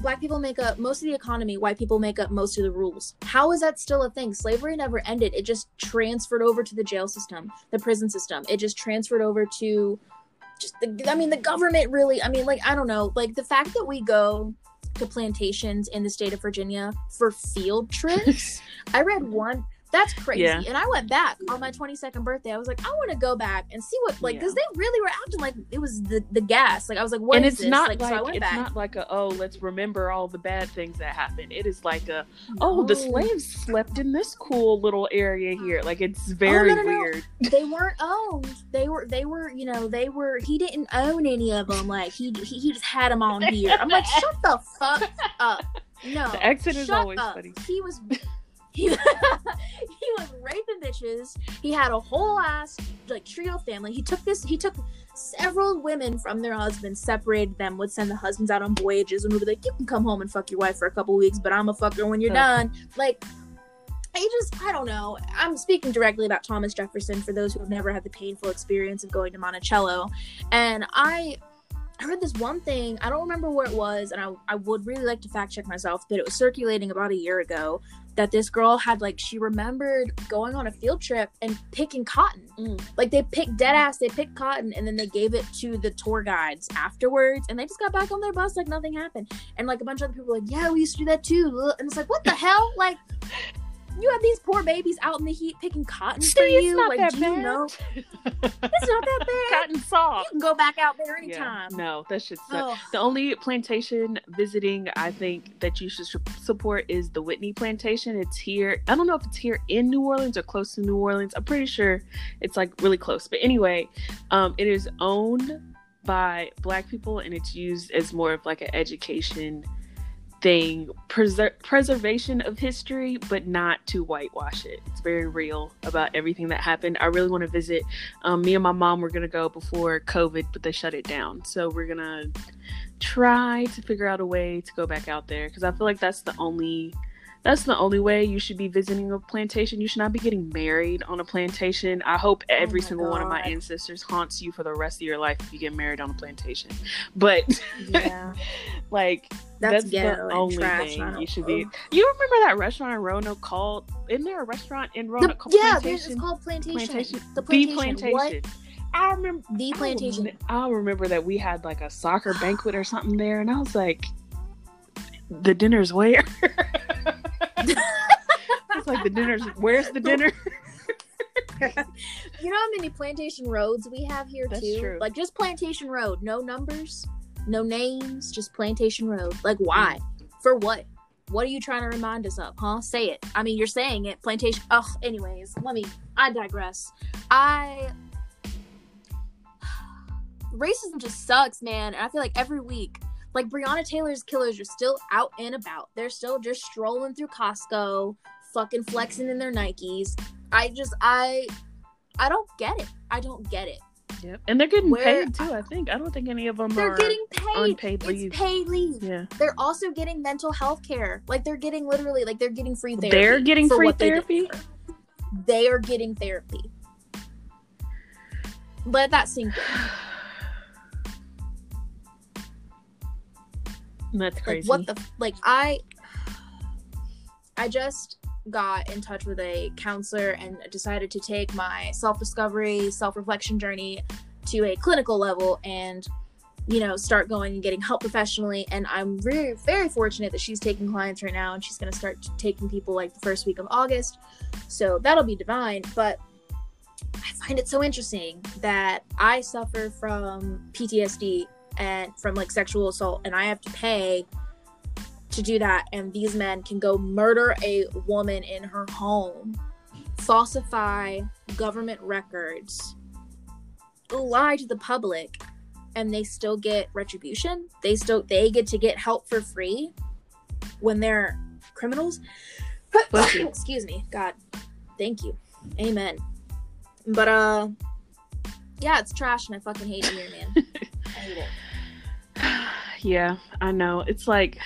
black people make up most of the economy, white people make up most of the rules? How is that still a thing? Slavery never ended. It just transferred over to the jail system, the prison system. It just transferred over to just the I mean the government really I mean like I don't know like the fact that we go to plantations in the state of Virginia for field trips. <laughs> I read one that's crazy. Yeah. And I went back on my 22nd birthday. I was like, I want to go back and see what like because yeah. they really were acting like it was the the gas. Like I was like, what and it's this? not like, like so it's back. not like a oh let's remember all the bad things that happened. It is like a oh the slaves slept in this cool little area here. Like it's oh, very oh, no, no, weird. No. they weren't owned. They were they were you know they were he didn't own any of them. Like he he, he just had them on here. I'm like shut the fuck up. <laughs> No, the exit is always up. funny. He was he, <laughs> he was raping bitches. He had a whole ass like trio family. He took this. He took several women from their husbands, separated them, would send the husbands out on voyages, and would be like, "You can come home and fuck your wife for a couple weeks, but I'm a fucker when you're done." Like, I just, I don't know. I'm speaking directly about Thomas Jefferson for those who have never had the painful experience of going to Monticello, and I I read this one thing, I don't remember where it was, and I, I would really like to fact check myself, but it was circulating about a year ago that this girl had like she remembered going on a field trip and picking cotton. Mm. Like they picked dead ass, they picked cotton and then they gave it to the tour guides afterwards and they just got back on their bus like nothing happened. And like a bunch of other people were like, Yeah, we used to do that too. And it's like, what the hell? Like you have these poor babies out in the heat picking cotton See, for you. Not like, that do bad. you know? <laughs> it's not that bad. Cotton soft. You can go back out there anytime. Yeah, no, that should suck. The only plantation visiting I think that you should support is the Whitney Plantation. It's here. I don't know if it's here in New Orleans or close to New Orleans. I'm pretty sure it's like really close. But anyway, um, it is owned by black people and it's used as more of like an education thing preser- preservation of history but not to whitewash it. It's very real about everything that happened. I really want to visit um, me and my mom were going to go before covid but they shut it down. So we're going to try to figure out a way to go back out there because i feel like that's the only that's the only way you should be visiting a plantation. You should not be getting married on a plantation. I hope oh every oh single God. one of my ancestors haunts you for the rest of your life if you get married on a plantation. But yeah, <laughs> like that's, that's the only trash, thing you should be. You remember that restaurant in Roanoke called? Isn't there a restaurant in Roanoke the, called yeah, Plantation? it's called Plantation. plantation. The Plantation. The plantation. What? I remember the plantation. I remember that we had like a soccer <gasps> banquet or something there, and I was like, "The dinner's where?" <laughs> it's like the dinner's. Where's the dinner? you know how many plantation roads we have here That's too? True. Like just plantation road, no numbers, no names, just plantation road. Like why? For what? What are you trying to remind us of, huh? Say it. I mean, you're saying it. Plantation. Ugh. Anyways, let me. I digress. I. <sighs> Racism just sucks, man. And I feel like every week like Breonna Taylor's killers are still out and about. They're still just strolling through Costco, fucking flexing in their Nikes. I just I I don't get it. I don't get it. Yep. And they're getting Where, paid too, I think. I don't think any of them they're are getting paid. unpaid it's leave. paid leave. Yeah. They're also getting mental health care. Like they're getting literally like they're getting free therapy. They're getting free therapy? They, they, are getting therapy. Let that sink in. <sighs> <sighs> <sighs> That's crazy. Like what the like I I just got in touch with a counselor and decided to take my self discovery, self reflection journey to a clinical level and you know start going and getting help professionally. And i'm very very fortunate that she's taking clients right now and she's going to start taking people like the first week of august. So that'll be divine. But i find it so interesting that i suffer from ptsd and from like sexual assault and i have to pay to do that and these men can go murder a woman in her home falsify government records lie to the public and they still get retribution? They still they get to get help for free when they're criminals? <coughs> Excuse me. God. Thank you. Amen. But uh yeah it's trash and i fucking hate it here man. <laughs> I hate it. <sighs> Yeah i know. It's like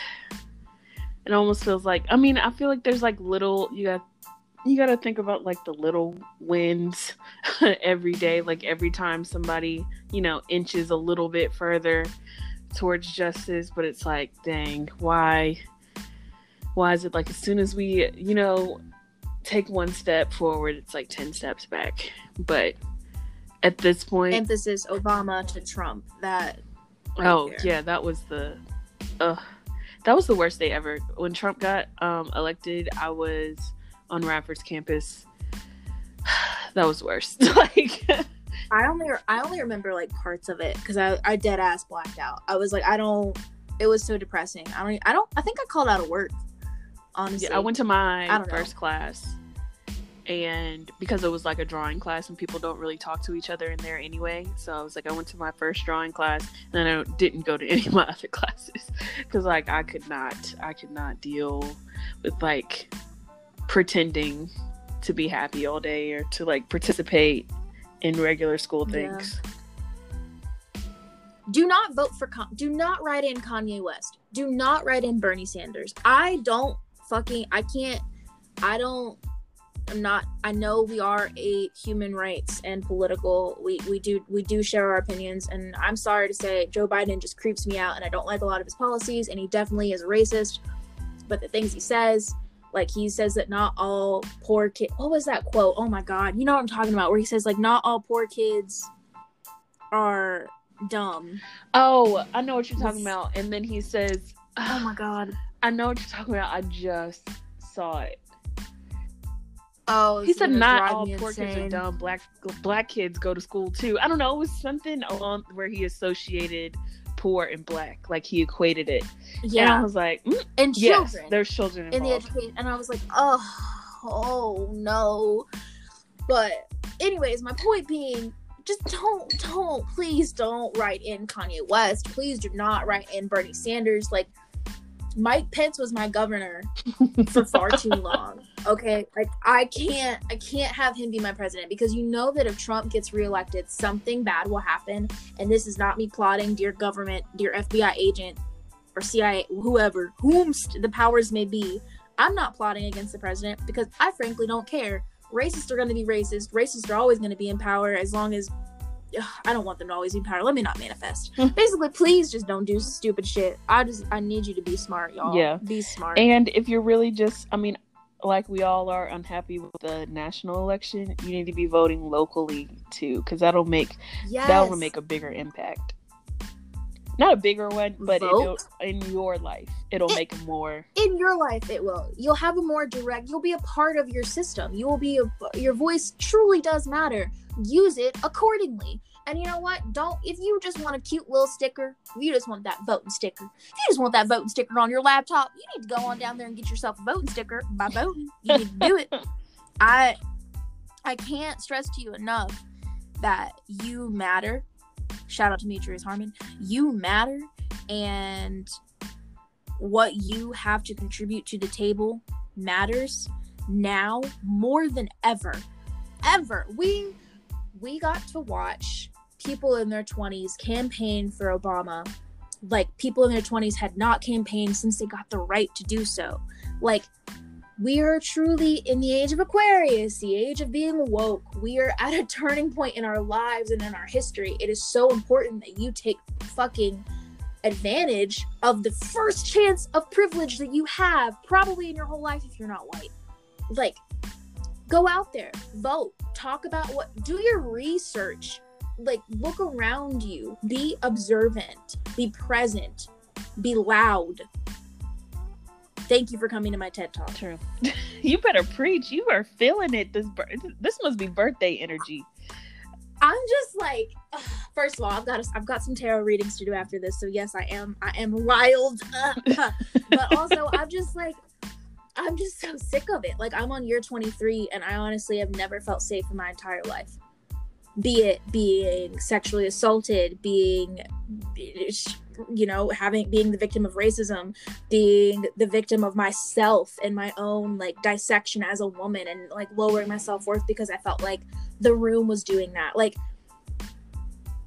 it almost feels like i mean i feel like there's like little you got you got to think about like the little wins <laughs> every day like every time somebody you know inches a little bit further towards justice but it's like dang why why is it like as soon as we you know take one step forward it's like 10 steps back. But at this point emphasis obama to trump that right oh there. yeah that was the uh that was the worst day ever when trump got um elected i was on Radford's campus. <sighs> that was worst. <laughs> like <laughs> I only I only remember like parts of it because I I dead ass blacked out. I was like I don't. It was so depressing. I don't. I don't. I think I called out of work. Honestly, yeah, I went to my first know. class, and because it was like a drawing class and people don't really talk to each other in there anyway, so I was like, I went to my first drawing class, and then I didn't go to <laughs> any of my other classes because like I could not. I could not deal with like pretending to be happy all day or to like participate in regular school things. Yeah. Do not vote for Con- do not write in Kanye West. Do not write in Bernie Sanders. I don't fucking I can't I don't I'm not I know we are a human rights and political we we do we do share our opinions and I'm sorry to say Joe Biden just creeps me out and I don't like a lot of his policies and he definitely is a racist but the things he says like he says that not all poor kids what was that quote? Oh my god you know what i'm talking about where he says like not all poor kids are dumb. Oh i know what you're talking about and then he says oh my god. <sighs> I know what you're talking about i just saw it Oh, he said not all poor insane. kids are dumb. Black black kids go to school too. I don't know. It was something along where he associated poor and black. Like he equated it. Yeah. And I was like, mm, and yes, children. There's children involved. in the education. And I was like, oh, oh no. But anyways, my point being, just don't, don't, please don't write in Kanye West. Please do not write in Bernie Sanders. Like Mike Pence was my governor <laughs> for far too long. Okay, like I can't, I can't have him be my president because you know that if Trump gets reelected, something bad will happen. And this is not me plotting, dear government, dear FBI agent, or CIA, whoever, whom the powers may be. I'm not plotting against the president because I frankly don't care. Racists are going to be racist. Racists are always going to be in power as long as ugh, I don't want them to always be in power. Let me not manifest. Hmm. Basically, please just don't do stupid shit. I just I need you to be smart, y'all. Yeah, be smart. And if you're really just, I mean, like we all are unhappy with the national election, you need to be voting locally too, because that'll make yes. that'll make a bigger impact. Not a bigger one, but in your life, it'll it, make more. In your life, it will. You'll have a more direct. You'll be a part of your system. You will be. A, your voice truly does matter use it accordingly. And you know what? Don't if you just want a cute little sticker, you just want that voting sticker, if you just want that voting sticker on your laptop, you need to go on down there and get yourself a voting sticker by voting. You need to do it. <laughs> I I can't stress to you enough that you matter. Shout out to Demetrius Harmon. You matter and what you have to contribute to the table matters now more than ever. Ever. We we got to watch people in their 20s campaign for Obama like people in their 20s had not campaigned since they got the right to do so. Like we are truly in the age of Aquarius, the age of being woke. We are <laughs> at a turning point in our lives and in our history. It is so important that you take fucking advantage of the first chance of privilege that you have, probably in your whole life if you're not white. like go out there, vote, talk about what do your research. Like look around you, be observant, be present, be loud. Thank you for coming to my TED Talk. True. <laughs> you better preach. You are feeling it. This bir- this must be birthday energy. I'm just like, ugh, <sighs> first of all, I've got a, I've got some tarot readings to do after this, so yes, I am I am riled, up. <laughs> but also <laughs> I'm just like, I'm just so sick of it. Like I'm on year 23, and I honestly have never felt safe in my entire life. Be it being sexually assaulted, being, you know, having being the victim of racism, being the victim of myself and my own like dissection as a woman, and like lowering my self worth because I felt like the room was doing that. Like,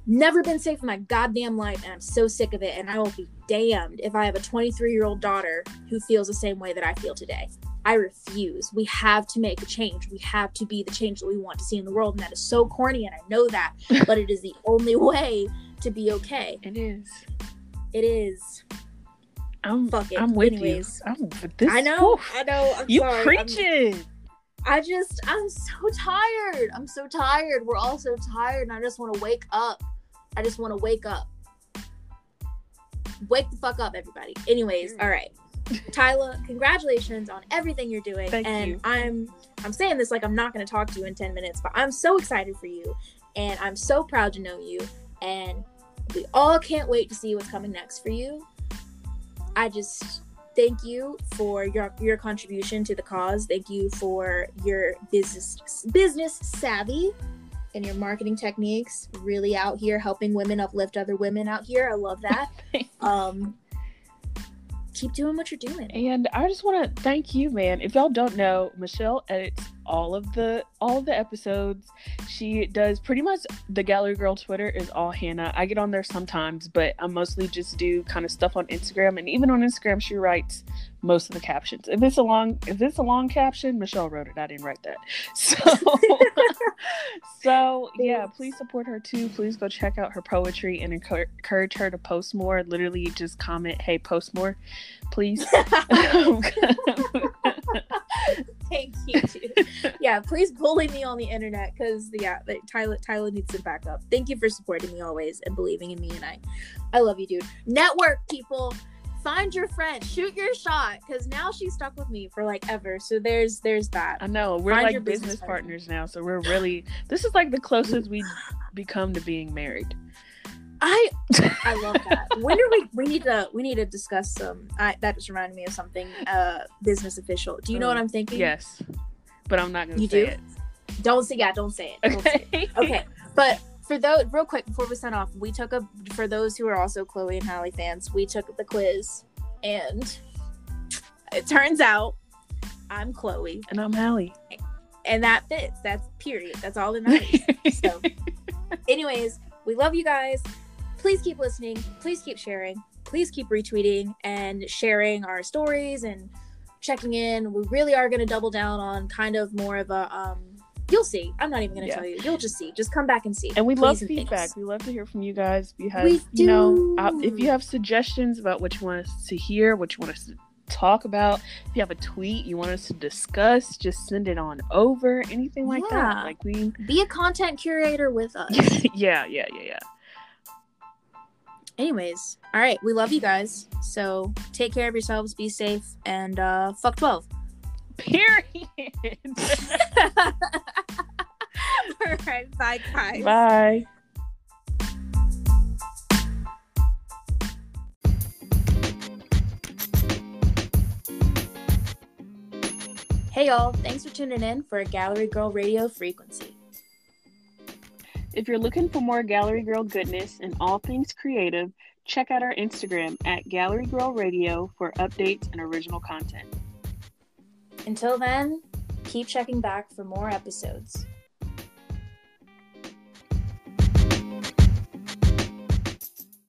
never been safe in my goddamn life, and I'm so sick of it. And I will be damned if I have a 23 year old daughter who feels the same way that I feel today. I refuse. We have to make a change. We have to be the change that we want to see in the world. And that is so corny, and I know that, <laughs> but it is the only way to be okay. It is. It is. I'm. Fuck it. I'm with Anyways. you. I'm with this. I know. Oof. I know. I'm you sorry. I'm- preaching. I just, I'm so tired. I'm so tired. We're all so tired, and I just want to wake up. I just want to wake up. Wake the fuck up, everybody. Anyways, all right. Tyler, congratulations on everything you're doing. Thank and you. I'm I'm saying this like I'm not gonna talk to you in 10 minutes, but I'm so excited for you and I'm so proud to know you. And we all can't wait to see what's coming next for you. I just thank you for your your contribution to the cause. Thank you for your business business savvy and your marketing techniques. Really out here helping women uplift other women out here. I love that. <laughs> um keep doing what you're doing. And I just want to thank you, man. If y'all don't know, Michelle edits all of the all of the episodes. She does pretty much the Gallery Girl Twitter is all Hannah. I get on there sometimes, but I mostly just do kind of stuff on Instagram. And even on Instagram, she writes most of the captions. If it's a long if it's a long caption, Michelle wrote it. I didn't write that. <laughs> So <laughs> so yeah, please support her too. Please go check out her poetry and encourage her to post more. Literally just comment, hey, post more, please. <laughs> <laughs> Thank you. Dude. yeah, please bully me on the internet because yeah, like, Tyler Tyler needs some backup. Thank you for supporting me always and believing in me, and I, I love you, dude. Network people, find your friend, shoot your shot, because now she's stuck with me for like ever. So there's there's that. I know we're Find like business business partner. partners now, so we're really this is like the closest we become to being married. I I love that. When are we? We need to we need to discuss some. I, that just reminded me of something. Uh, business official. Do you know what I'm thinking? Yes, but I'm not gonna You say do? Don't say yeah. Don't say it. it. Don't say it. Okay. okay but for those real quick before we sign off we took a for those who are also chloe and Halle fans we took the quiz and it turns out i'm chloe And I'm Halle. and that fits that's period that's all that matters <laughs> so anyways we love you guys please keep listening please keep sharing please keep retweeting and sharing our stories and checking in we really are going to double down on kind of more of a um you'll see i'm not even going to Yeah. tell you you'll just see just come back and see and we Please love and feedback. We love to hear from you guys. If you have, you know, if you have suggestions about what you want us to hear, what you want us to talk about, if you have a tweet you want us to discuss, just send it on over. Anything like Yeah. that. Like we, be a content curator with us <laughs> yeah, yeah, yeah, yeah. Anyways all right we love you guys. So take care of yourselves be safe and uh fuck 12 Period. <laughs> <laughs> all right bye guys. Bye. hey y'all. Thanks for tuning in for a gallery girl radio frequency If you're looking for more Gallery Girl goodness and all things creative, check out our Instagram at Gallery Girl Radio for updates and original content. until then keep checking back for more episodes